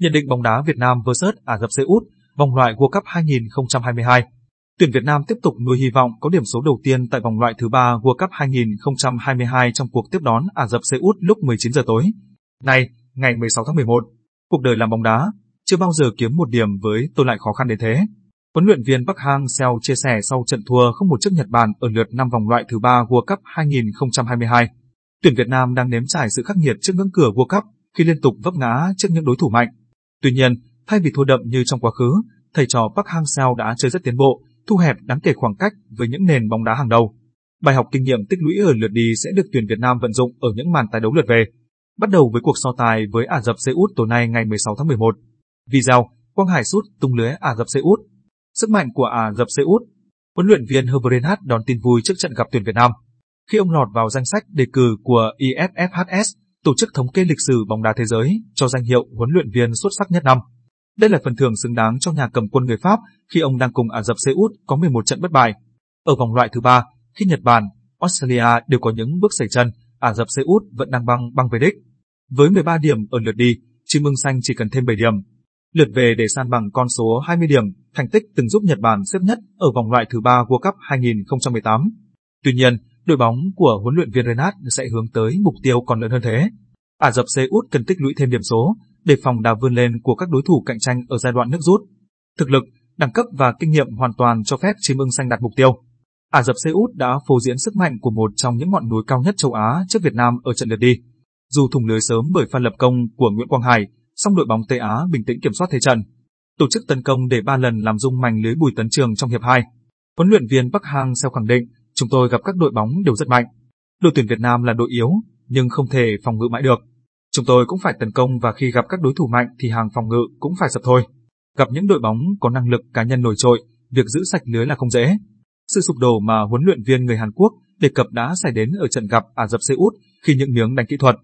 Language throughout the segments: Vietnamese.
Nhận định bóng đá Việt Nam vs Ả Rập Xê Út, vòng loại World Cup 2022. Tuyển Việt Nam tiếp tục nuôi hy vọng có điểm số đầu tiên tại vòng loại thứ ba World Cup 2022 trong cuộc tiếp đón Ả Rập Xê Út lúc 19 giờ tối. Nay, ngày 16 tháng 11, cuộc đời làm bóng đá chưa bao giờ kiếm một điểm với tôi lại khó khăn đến thế. Huấn luyện viên Park Hang-seo chia sẻ sau trận thua không một trước Nhật Bản ở lượt năm vòng loại thứ ba World Cup 2022. Tuyển Việt Nam đang nếm trải sự khắc nghiệt trước ngưỡng cửa World Cup khi liên tục vấp ngã trước những đối thủ mạnh. Tuy nhiên, thay vì thua đậm như trong quá khứ, thầy trò Park Hang-seo đã chơi rất tiến bộ, thu hẹp đáng kể khoảng cách với những nền bóng đá hàng đầu. Bài học kinh nghiệm tích lũy ở lượt đi sẽ được tuyển Việt Nam vận dụng ở những màn tái đấu lượt về. Bắt đầu với cuộc so tài với Ả Rập Xê Út tối nay ngày 16 tháng 11. Video, Quang Hải sút tung lưới Ả Rập Xê Út. Sức mạnh của Ả Rập Xê Út. Huấn luyện viên Herbert đón tin vui trước trận gặp tuyển Việt Nam. Khi ông lọt vào danh sách đề cử của IFFHS, tổ chức thống kê lịch sử bóng đá thế giới, cho danh hiệu huấn luyện viên xuất sắc nhất năm. Đây là phần thưởng xứng đáng cho nhà cầm quân người Pháp khi ông đang cùng Ả Rập Xê Út có 11 trận bất bại. Ở vòng loại thứ ba, khi Nhật Bản, Australia đều có những bước xảy chân, Ả Rập Xê Út vẫn đang băng băng về đích. Với 13 điểm ở lượt đi, chim ưng xanh chỉ cần thêm 7 điểm. Lượt về để san bằng con số 20 điểm, thành tích từng giúp Nhật Bản xếp nhất ở vòng loại thứ ba World Cup 2018. Tuy nhiên, đội bóng của huấn luyện viên Renat sẽ hướng tới mục tiêu còn lớn hơn thế. Ả Rập Xê Út cần tích lũy thêm điểm số, để phòng đà vươn lên của các đối thủ cạnh tranh ở giai đoạn nước rút. Thực lực, đẳng cấp và kinh nghiệm hoàn toàn cho phép chim ưng xanh đạt mục tiêu. Ả Rập Xê Út đã phô diễn sức mạnh của một trong những ngọn núi cao nhất châu Á trước Việt Nam ở trận lượt đi. Dù thủng lưới sớm bởi pha lập công của Nguyễn Quang Hải, song đội bóng Tây Á bình tĩnh kiểm soát thế trận. Tổ chức tấn công để ba lần làm rung mảnh lưới Bùi Tấn Trường trong hiệp 2. Huấn luyện viên Bắc Hang sau khẳng định, chúng tôi gặp các đội bóng đều rất mạnh. Đội tuyển Việt Nam là đội yếu, nhưng không thể phòng ngự mãi được. Chúng tôi cũng phải tấn công và khi gặp các đối thủ mạnh thì hàng phòng ngự cũng phải sập thôi. Gặp những đội bóng có năng lực cá nhân nổi trội, việc giữ sạch lưới là không dễ. Sự sụp đổ mà huấn luyện viên người Hàn Quốc đề cập đã xảy đến ở trận gặp Ả Rập Xê Út khi những miếng đánh kỹ thuật.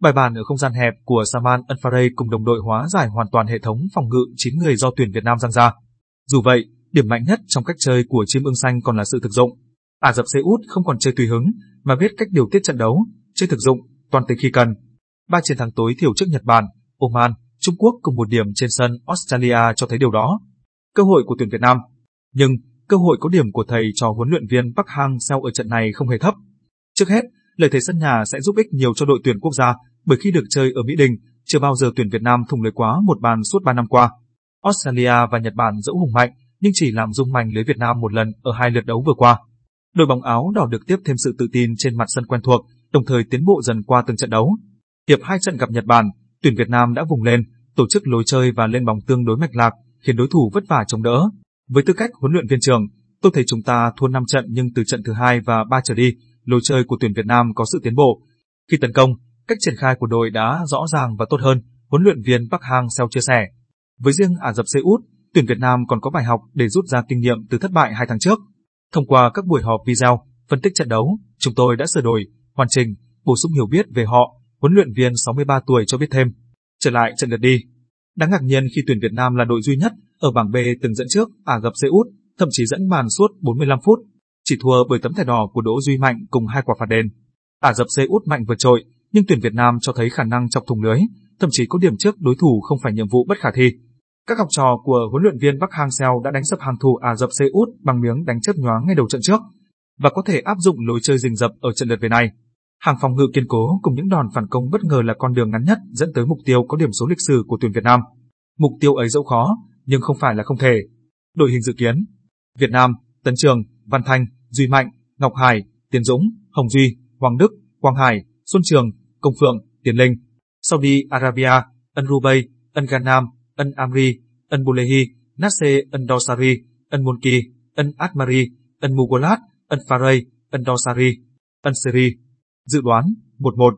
Bài bàn ở không gian hẹp của Saman Anfaray cùng đồng đội hóa giải hoàn toàn hệ thống phòng ngự 9 người do tuyển Việt Nam giăng ra. Dù vậy, điểm mạnh nhất trong cách chơi của chim ưng xanh còn là sự thực dụng. Ả Rập Xê Út không còn chơi tùy hứng, mà biết cách điều tiết trận đấu, chơi thực dụng, toàn tính khi cần. Ba chiến thắng tối thiểu trước Nhật Bản, Oman, Trung Quốc cùng một điểm trên sân Australia cho thấy điều đó. Cơ hội của tuyển Việt Nam. Nhưng, cơ hội có điểm của thầy trò huấn luyện viên Park Hang-seo ở trận này không hề thấp. Trước hết, lợi thế sân nhà sẽ giúp ích nhiều cho đội tuyển quốc gia, bởi khi được chơi ở Mỹ Đình, chưa bao giờ tuyển Việt Nam thủng lưới quá một bàn suốt 3 năm qua. Australia và Nhật Bản dẫu hùng mạnh, nhưng chỉ làm rung mạnh lưới Việt Nam một lần ở hai lượt đấu vừa qua. Đội bóng áo đỏ được tiếp thêm sự tự tin trên mặt sân quen thuộc, đồng thời tiến bộ dần qua từng trận đấu. Hiệp hai trận gặp Nhật Bản, tuyển Việt Nam đã vùng lên, tổ chức lối chơi và lên bóng tương đối mạch lạc, khiến đối thủ vất vả chống đỡ. Với tư cách huấn luyện viên trưởng, tôi thấy chúng ta thua 5 trận nhưng từ trận thứ hai và 3 trở đi, lối chơi của tuyển Việt Nam có sự tiến bộ. Khi tấn công, cách triển khai của đội đã rõ ràng và tốt hơn, huấn luyện viên Park Hang-seo chia sẻ. Với riêng Ả Rập Xê Út, tuyển Việt Nam còn có bài học để rút ra kinh nghiệm từ thất bại hai tháng trước. Thông qua các buổi họp video, phân tích trận đấu, chúng tôi đã sửa đổi, hoàn chỉnh, bổ sung hiểu biết về họ huấn luyện viên 63 tuổi cho biết thêm. Trở lại trận lượt đi. Đáng ngạc nhiên khi tuyển Việt Nam là đội duy nhất ở bảng B từng dẫn trước Ả Rập Xê Út, thậm chí dẫn màn suốt 45 phút, chỉ thua bởi tấm thẻ đỏ của Đỗ Duy Mạnh cùng hai quả phạt đền. Ả Rập Xê Út mạnh vượt trội, nhưng tuyển Việt Nam cho thấy khả năng chọc thủng lưới, thậm chí có điểm trước đối thủ không phải nhiệm vụ bất khả thi. Các học trò của huấn luyện viên Park Hang-seo đã đánh sập hàng thủ Ả Rập Xê Út bằng miếng đánh chớp nhoáng ngay đầu trận trước và có thể áp dụng lối chơi rình rập ở trận lượt về này. Hàng phòng ngự kiên cố cùng những đòn phản công bất ngờ là con đường ngắn nhất dẫn tới mục tiêu có điểm số lịch sử của tuyển Việt Nam. Mục tiêu ấy dẫu khó, nhưng không phải là không thể. Đội hình dự kiến: Việt Nam, Tấn Trường, Văn Thanh, Duy Mạnh, Ngọc Hải, Tiến Dũng, Hồng Duy, Hoàng Đức, Quang Hải, Xuân Trường, Công Phượng, Tiến Linh. Saudi Arabia, Ân Rubai, Ân Ganam, Ân Amri, Ân Bulehi, Nasse Ân Dosari, Ân Monki, Ân Atmari, Ân Mugolat, Ân Faray, Ân Dosari, Ân Seri. Dự đoán 1-1